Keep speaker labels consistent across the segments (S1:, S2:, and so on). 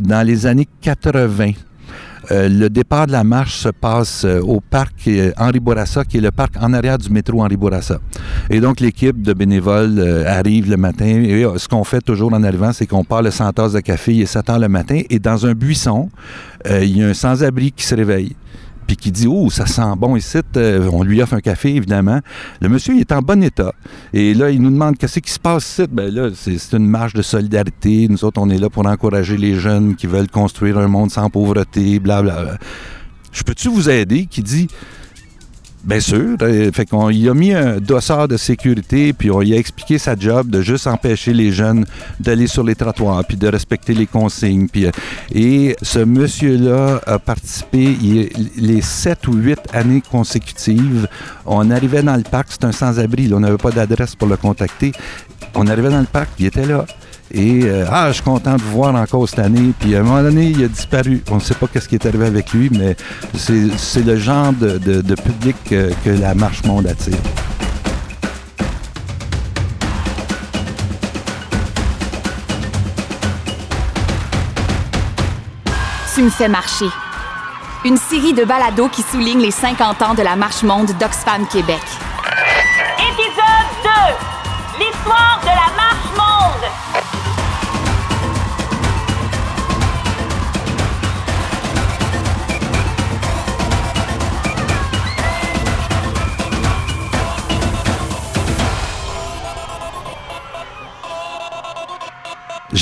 S1: Dans les années 80, euh, le départ de la marche se passe euh, au parc euh, Henri Bourassa, qui est le parc en arrière du métro Henri Bourassa. Et donc, l'équipe de bénévoles arrive le matin. Et ce qu'on fait toujours en arrivant, c'est qu'on part le 100 tasses de café, il est 7 heures le matin, et dans un buisson, il y a un sans-abri qui se réveille puis qui dit Oh, ça sent bon ici. Euh, on lui offre un café, évidemment. Le monsieur, il est en bon état. Et là, il nous demande Qu'est-ce qui se passe ici? Bien là, c'est une marche de solidarité. Nous autres, on est là pour encourager les jeunes qui veulent construire un monde sans pauvreté, blablabla. Je peux-tu vous aider? Qui dit Bien sûr. Euh, fait qu'on y a mis un dossard de sécurité, puis on lui a expliqué sa job de juste empêcher les jeunes d'aller sur les trottoirs, puis de respecter les consignes. Euh, et ce monsieur-là a participé les sept ou huit années consécutives. On arrivait dans le parc, c'est un sans-abri, on n'avait pas d'adresse pour le contacter. On arrivait dans le parc, il était là. Et euh, ah, je suis content de vous voir encore cette année. Puis à un moment donné, il a disparu. On ne sait pas qu'est-ce qui est arrivé avec lui, mais c'est le genre de, public que, que la marche monde attire.
S2: Tu me fais marcher. Une série de balados qui souligne les 50 ans de la Marche Monde d'Oxfam Québec.
S3: Épisode 2 L'histoire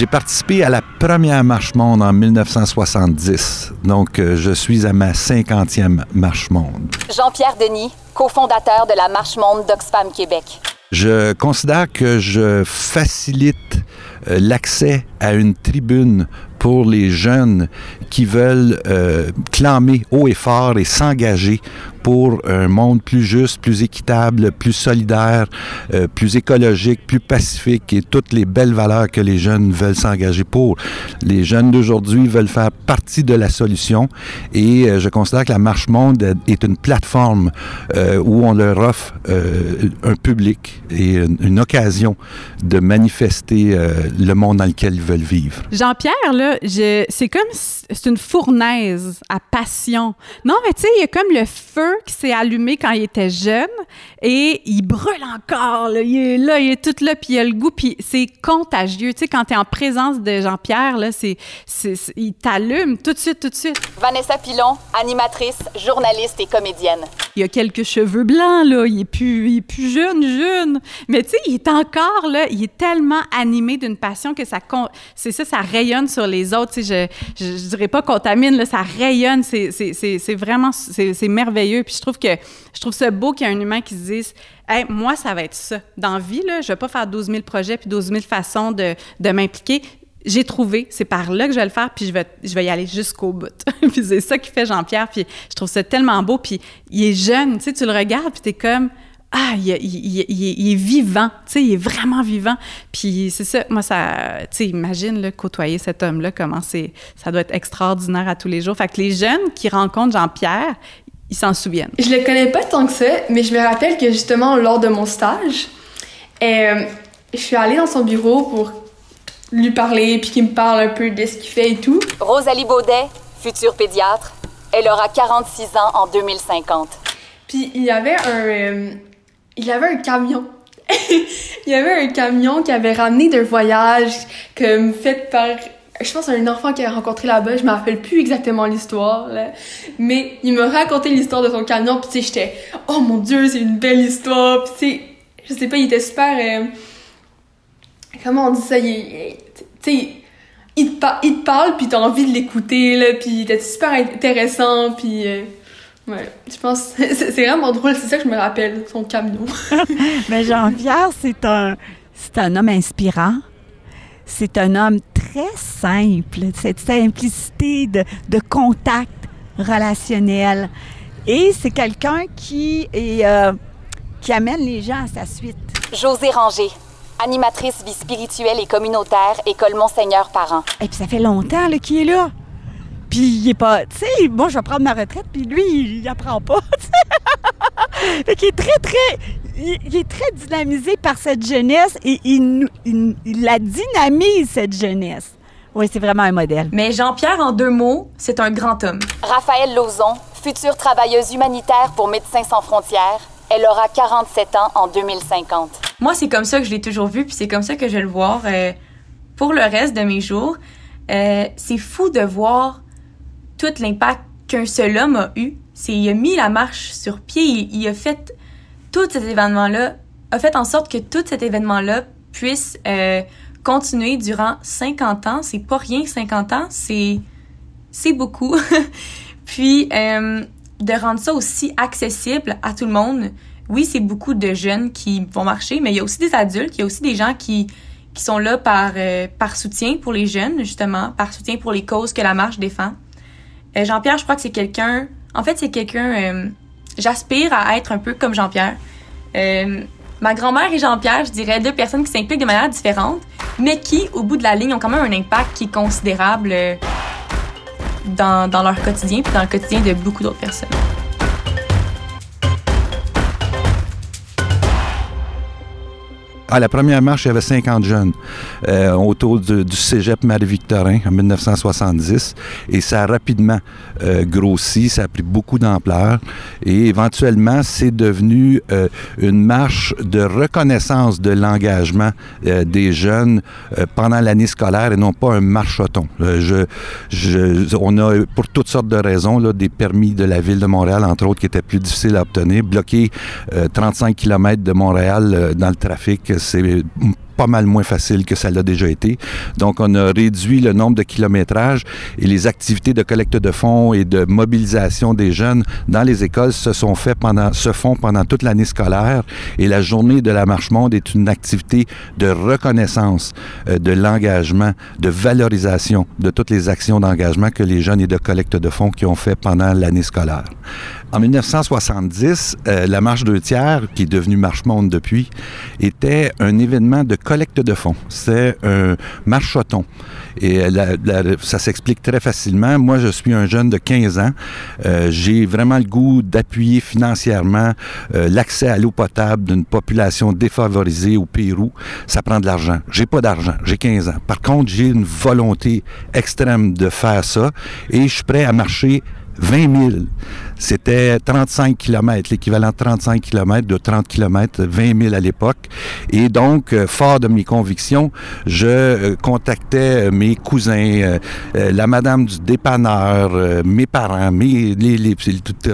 S1: J'ai participé à la première marche monde en 1970. Donc, euh, je suis à ma 50e marche monde.
S2: Jean-Pierre Denis, cofondateur de la marche monde d'Oxfam Québec.
S1: Je considère que je facilite euh, l'accès à une tribune pour les jeunes qui veulent euh, clamer haut et fort et s'engager pour un monde plus juste, plus équitable, plus solidaire, euh, plus écologique, plus pacifique et toutes les belles valeurs que les jeunes veulent s'engager pour. Les jeunes d'aujourd'hui veulent faire partie de la solution et euh, je considère que la Marche Monde est une plateforme euh, où on leur offre un public et une, occasion de manifester le monde dans lequel ils veulent vivre.
S4: Jean-Pierre, là, c'est comme c'est une fournaise à passion. Non, mais tu sais, il y a comme le feu qui s'est allumé quand il était jeune et il brûle encore. Là. Il est là, il est tout là, puis il a le goût, puis c'est contagieux. Tu sais, quand tu es en présence de Jean-Pierre, là, c'est, il t'allume tout de suite, tout de suite.
S2: Vanessa Pilon, animatrice, journaliste et comédienne.
S4: Il a quelques cheveux blancs, là. Il est plus, il est plus jeune, jeune. Mais tu sais, il est encore là. Il est tellement animé d'une passion que ça, c'est ça, ça rayonne sur les autres. Tu sais, je, je, je dirais pas contamine, là, ça rayonne. C'est, c'est, c'est vraiment, c'est merveilleux. Puis je trouve que je trouve ça beau qu'il y ait un humain qui se dise hey, moi, ça va être ça. Dans la vie, là, je vais pas faire 12 000 projets puis 12 000 façons de, de m'impliquer. J'ai trouvé, c'est par là que je vais le faire, puis je vais, je vais y aller jusqu'au bout. puis c'est ça qui fait Jean-Pierre, puis je trouve ça tellement beau, puis il est jeune, tu sais, tu le regardes, puis tu es comme, ah, il, il, est vivant, tu sais, il est vraiment vivant. Puis c'est ça, moi, ça, tu sais, imagine, côtoyer cet homme-là, comment c'est, ça doit être extraordinaire à tous les jours. Fait que les jeunes qui rencontrent Jean-Pierre, ils s'en souviennent.
S5: Je le connais pas tant que ça, mais je me rappelle que justement, lors de mon stage, euh, je suis allée dans son bureau pour lui parler, puis qu'il me parle un peu de ce qu'il fait et tout.
S2: Rosalie Baudet, future pédiatre, elle aura 46 ans en 2050.
S5: Puis il y avait un, euh, il y avait un camion. il y avait un camion qui avait ramené d'un voyage comme fait par je pense à un enfant qui a rencontré là-bas, je me rappelle plus exactement l'histoire, mais il me racontait l'histoire de son camion, puis tu sais, j'étais, oh mon dieu, c'est une belle histoire, puis tu sais, je sais pas, il était super, euh, comment on dit ça, il, tu sais, il te, il te parle, puis t'as envie de l'écouter, puis il était super intéressant, puis euh, ouais, je pense, c'est vraiment drôle, c'est ça que je me rappelle, son camion.
S6: mais Jean-Pierre, c'est un, c'est un homme inspirant. C'est un homme très simple, cette simplicité de, de contact relationnel. Et c'est quelqu'un qui, est, euh, qui amène les gens à sa suite.
S2: José Ranger, animatrice vie spirituelle et communautaire, École Monseigneur Parent.
S6: Et puis ça fait longtemps qu'il est là. Puis il est pas, tu sais, moi je vais prendre ma retraite, puis lui, il apprend pas. fait qu'il est très, très, il, est très dynamisé par cette jeunesse et il, la dynamise, cette jeunesse. Oui, c'est vraiment un modèle.
S7: Mais Jean-Pierre, en deux mots, c'est un grand homme.
S2: Raphaël Lauzon, future travailleuse humanitaire pour Médecins sans frontières, elle aura 47 ans en 2050.
S7: Moi, c'est comme ça que je l'ai toujours vu, puis c'est comme ça que je vais le voir euh, pour le reste de mes jours. Euh, c'est fou de voir tout l'impact qu'un seul homme a eu. C'est, il a mis la marche sur pied, il, il a fait tout cet événement-là, a fait en sorte que tout cet événement-là puisse euh, continuer durant 50 ans. C'est pas rien, 50 ans, c'est, c'est beaucoup. Puis, euh, de rendre ça aussi accessible à tout le monde. Oui, c'est beaucoup de jeunes qui vont marcher, mais il y a aussi des adultes, il y a aussi des gens qui, qui sont là par, euh, par soutien pour les jeunes, justement, par soutien pour les causes que la marche défend. Jean-Pierre, je crois que c'est quelqu'un... En fait, c'est quelqu'un... J'aspire à être un peu comme Jean-Pierre. Euh, ma grand-mère et Jean-Pierre, je dirais deux personnes qui s'impliquent de manière différente, mais qui, au bout de la ligne, ont quand même un impact qui est considérable euh, dans, dans leur quotidien puis dans le quotidien de beaucoup d'autres personnes.
S1: À la première marche, il y avait 50 jeunes euh, autour du, cégep Marie-Victorin en 1970 et ça a rapidement euh, grossi, ça a pris beaucoup d'ampleur et éventuellement, c'est devenu euh, une marche de reconnaissance de l'engagement des jeunes pendant l'année scolaire et non pas un marchoton. On a, pour toutes sortes de raisons, des permis de la Ville de Montréal, entre autres, qui étaient plus difficiles à obtenir, bloquer euh, 35 km de Montréal dans le trafic, c'est pas mal moins facile que ça l'a déjà été. Donc, on a réduit le nombre de kilométrages et les activités de collecte de fonds et de mobilisation des jeunes dans les écoles se sont fait pendant, se font pendant toute l'année scolaire. Et la journée de la Marche Monde est une activité de reconnaissance euh, de l'engagement, de valorisation de toutes les actions d'engagement que les jeunes et de collecte de fonds qui ont fait pendant l'année scolaire. En 1970, euh, la Marche deux tiers, qui est devenue Marche Monde depuis, était un événement de collecte de fonds. C'est un marchoton. Et ça s'explique très facilement. Moi, je suis un jeune de 15 ans. Euh, J'ai vraiment le goût d'appuyer financièrement euh, l'accès à l'eau potable d'une population défavorisée au Pérou. Ça prend de l'argent. J'ai pas d'argent. J'ai 15 ans. Par contre, j'ai une volonté extrême de faire ça et je suis prêt à marcher 20 000. C'était 35 km, l'équivalent de 35 km, de 30 km, 20 000 à l'époque. Et donc, euh, fort de mes convictions, je euh, contactais euh, mes cousins, la madame du dépanneur, mes parents, mes, les, les-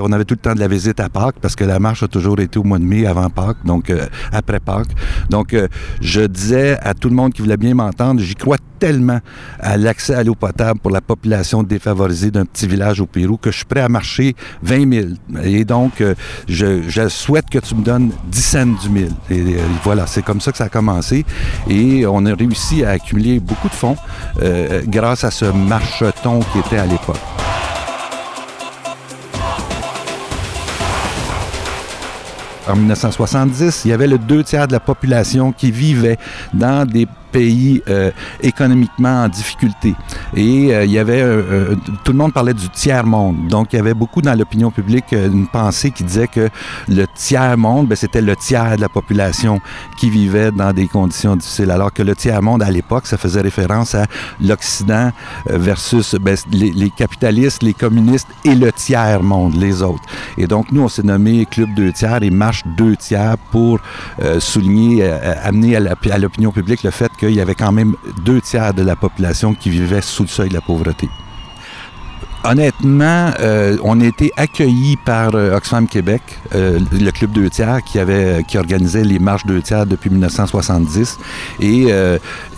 S1: on avait tout le temps de la visite à Pâques parce que la marche a toujours été au mois de mai avant Pâques, donc après Pâques. Donc, euh, je disais à tout le monde qui voulait bien m'entendre, j'y crois tellement à l'accès à l'eau potable pour la population défavorisée d'un petit village au Pérou que je suis prêt à marcher 20 000. Et donc, euh, je, souhaite que tu me donnes 10 cents du mille. Et, voilà, c'est comme ça que ça a commencé. Et on a réussi à accumuler beaucoup de fonds euh, grâce à ce marcheton qui était à l'époque. En 1970, il y avait le deux tiers de la population qui vivait dans des pays euh, économiquement en difficulté. Et euh, il y avait, euh, euh, tout le monde parlait du tiers-monde. Donc, il y avait beaucoup dans l'opinion publique une pensée qui disait que le tiers-monde, ben, c'était le tiers de la population qui vivait dans des conditions difficiles. Alors que le tiers-monde, à l'époque, ça faisait référence à l'Occident versus ben, les, les capitalistes, les communistes et le tiers-monde, les autres. Et donc, nous, on s'est nommé Club deux tiers et Marche deux tiers pour souligner, amener à l'opinion publique le fait qu'il y avait quand même deux tiers de la population qui vivait sous le seuil de la pauvreté. Honnêtement, euh, on a été accueillis par euh, Oxfam Québec, euh, le club deux tiers qui avait qui organisait les marches deux tiers depuis 1970 et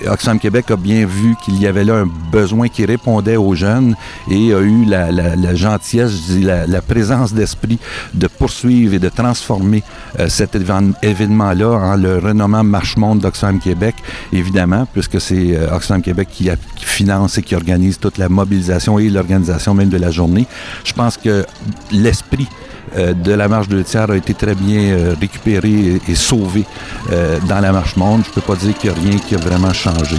S1: Oxfam Québec a bien vu qu'il y avait là un besoin qui répondait aux jeunes et a eu la, gentillesse, je dis, la, la présence d'esprit de poursuivre et de transformer cet évén- événement-là en le renommant Marche Monde d'Oxfam Québec, évidemment, puisque c'est Oxfam Québec qui, a- qui finance et qui organise toute la mobilisation et l'organisation de la journée. Je pense que l'esprit euh, de la marche de tiers a été très bien euh, récupéré et, sauvé euh, dans la marche monde. Je peux pas dire qu'il n'y a rien qui a vraiment changé.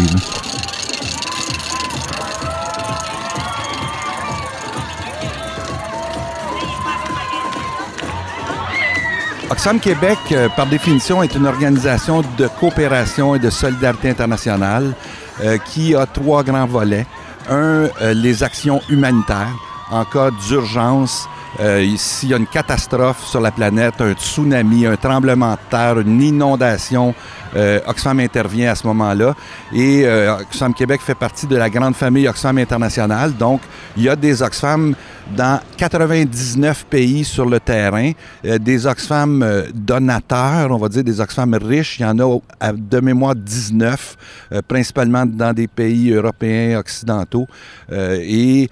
S1: Oxfam Québec, par définition, est une organisation de coopération et de solidarité internationale. qui a trois grands volets. Un, euh, les actions humanitaires en cas d'urgence. Euh, S'il y a une catastrophe sur la planète, un tsunami, un tremblement de terre, une inondation, euh, Oxfam intervient à ce moment-là. Et euh, Oxfam Québec fait partie de la grande famille Oxfam International. Donc, il y a des Oxfam dans 99 pays sur le terrain, euh, des Oxfam euh, donateurs, on va dire des Oxfam riches. Il y en a à- de mémoire 19, euh, principalement dans des pays européens, occidentaux. Euh, et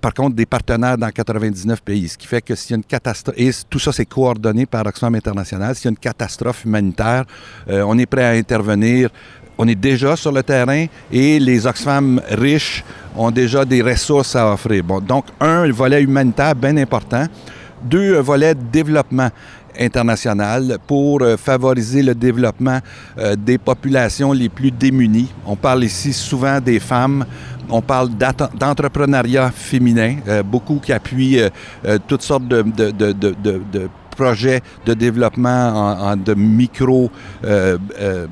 S1: par contre, des partenaires dans 99 pays. Ce qui fait que s'il y a une catastrophe, et tout ça c'est coordonné par Oxfam International, s'il y a une catastrophe humanitaire, on est à intervenir. On est déjà sur le terrain et les Oxfam riches ont déjà des ressources à offrir. Bon, donc, un, le volet humanitaire bien important. Deux, un volet développement international pour euh, favoriser le développement euh, des populations les plus démunies. On parle ici souvent des femmes. On parle d'entrepreneuriat féminin, euh, beaucoup qui appuient toutes sortes de projets de développement en, de micro euh, euh,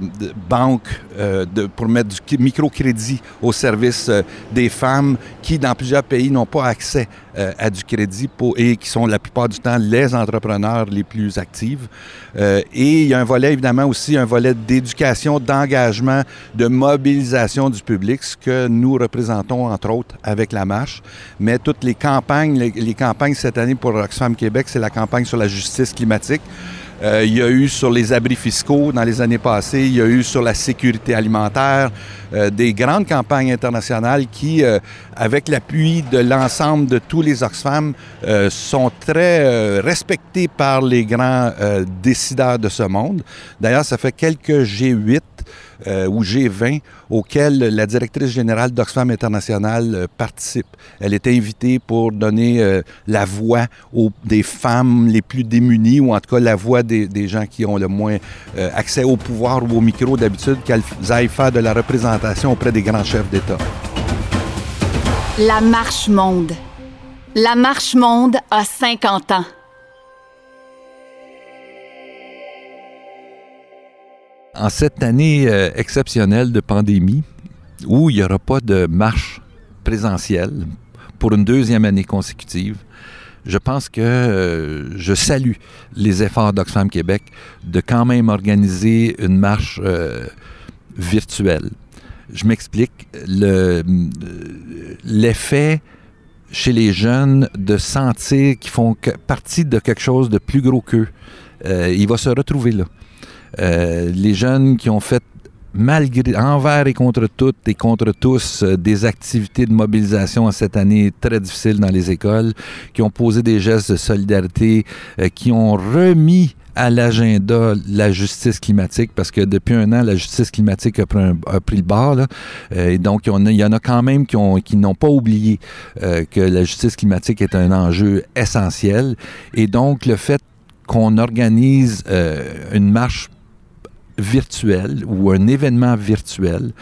S1: banques euh, pour mettre du microcrédit au service des femmes qui, dans plusieurs pays, n'ont pas accès euh, à du crédit pour, et qui sont la plupart du temps les entrepreneurs les plus actifs. Euh, et il y a un volet, évidemment, aussi un volet d'éducation, d'engagement, de mobilisation du public, ce que nous représentons, entre autres, avec la marche. Mais toutes les campagnes, les, les campagnes cette année pour Oxfam Québec, c'est la campagne sur la justice climatique. Euh, il y a eu sur les abris fiscaux dans les années passées, il y a eu sur la sécurité alimentaire, euh, des grandes campagnes internationales qui, euh, avec l'appui de l'ensemble de tous les Oxfam, sont très respectés par les grands décideurs de ce monde. D'ailleurs, ça fait quelques G8 euh, ou G20 auxquels la directrice générale d'Oxfam International euh, participe. Elle est invitée pour donner euh, la voix aux, des femmes les plus démunies, ou en tout cas la voix des, des gens qui ont le moins accès au pouvoir ou au micro d'habitude, qu'elles aillent faire de la représentation auprès des grands chefs d'État.
S2: La Marche Monde. La Marche Monde a 50 ans.
S1: En cette année euh, exceptionnelle de pandémie, où il n'y aura pas de marche présentielle pour une deuxième année consécutive, je pense que euh, je salue les efforts d'Oxfam Québec de quand même organiser une marche euh, virtuelle. Je m'explique. Le, L'effet chez les jeunes de sentir qu'ils font partie de quelque chose de plus gros qu'eux, il va se retrouver là. Euh, les jeunes qui ont fait malgré envers et contre toutes et contre tous euh, des activités de mobilisation cette année très difficile dans les écoles, qui ont posé des gestes de solidarité, euh, qui ont remis à l'agenda la justice climatique parce que depuis un an, la justice climatique a pris, le bord. et donc, il y en a, quand même qui, ont- qui n'ont pas oublié que la justice climatique est un enjeu essentiel. Et donc, le fait qu'on organise une marche virtuel ou un événement virtuel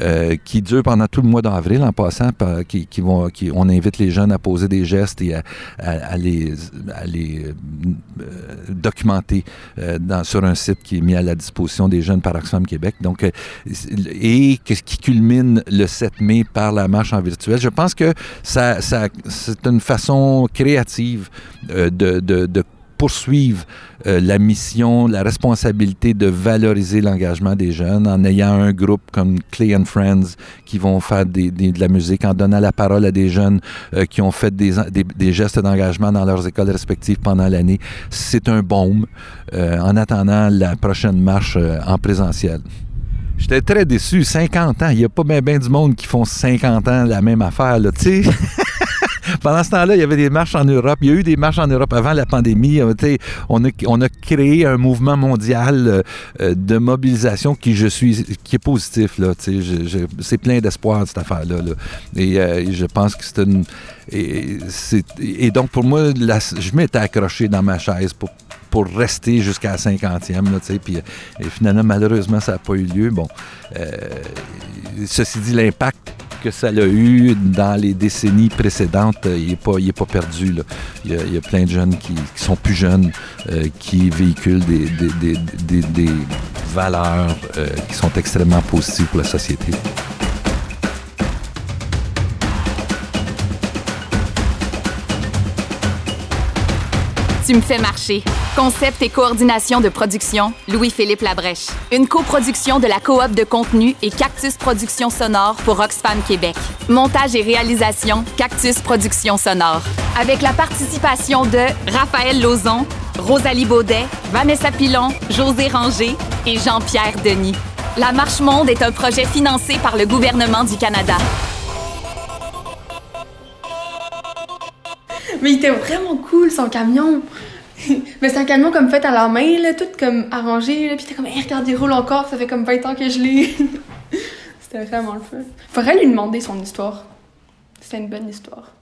S1: euh, qui dure pendant tout le mois d'avril en passant qui, qui vont qui, on invite les jeunes à poser des gestes et à, les, à les euh, documenter euh, dans, sur un site qui est mis à la disposition des jeunes par Oxfam Québec. Donc et qui culmine le 7 mai par la marche en virtuel. Je pense que ça, ça c'est une façon créative de, de poursuivre euh, la mission, la responsabilité de valoriser l'engagement des jeunes en ayant un groupe comme Clay and Friends qui vont faire de la musique, en donnant la parole à des jeunes euh, qui ont fait des, gestes d'engagement dans leurs écoles respectives pendant l'année. C'est un baume euh, en attendant la prochaine marche en présentiel. J'étais très déçu, 50 ans. Il n'y a pas bien ben du monde qui font 50 ans la même affaire, tu sais. Pendant ce temps-là, il y avait des marches en Europe. Il y a eu des marches en Europe avant la pandémie. Euh, On a, créé un mouvement mondial euh, euh, de mobilisation qui, je suis, qui est positif. C'est plein d'espoir, cette affaire-là. là. Et je pense que c'est une... Et, donc, pour moi, je m'étais accroché dans ma chaise pour rester jusqu'à la 50e. Là, tu sais, puis, euh, et finalement, malheureusement, ça n'a pas eu lieu. Bon, ceci dit, l'impact que ça a eu dans les décennies précédentes, euh, il n'est pas, il est pas perdu. là. Il, y a, plein de jeunes qui, qui sont plus jeunes, euh, qui véhiculent des, des- des- des- des valeurs euh, qui sont extrêmement positives pour la société.
S2: Tu me fais marcher. Concept et coordination de production, Louis-Philippe Labrèche. Une coproduction de la coop de contenu et Cactus Productions Sonore pour Oxfam Québec. Montage et réalisation, Cactus Productions Sonore. Avec la participation de Raphaël Lauzon, Rosalie Baudet, Vanessa Pilon, José Ranger et Jean-Pierre Denis. La Marche Monde est un projet financé par le gouvernement du Canada.
S5: Mais il était vraiment cool, son camion. Mais c'est un camion comme fait à la main, tout comme arrangé. Là, puis t'es comme, hey, regarde, il roule encore, ça fait comme 20 ans que je l'ai. C'était vraiment le fun. Faudrait lui demander son histoire. C'était une bonne histoire.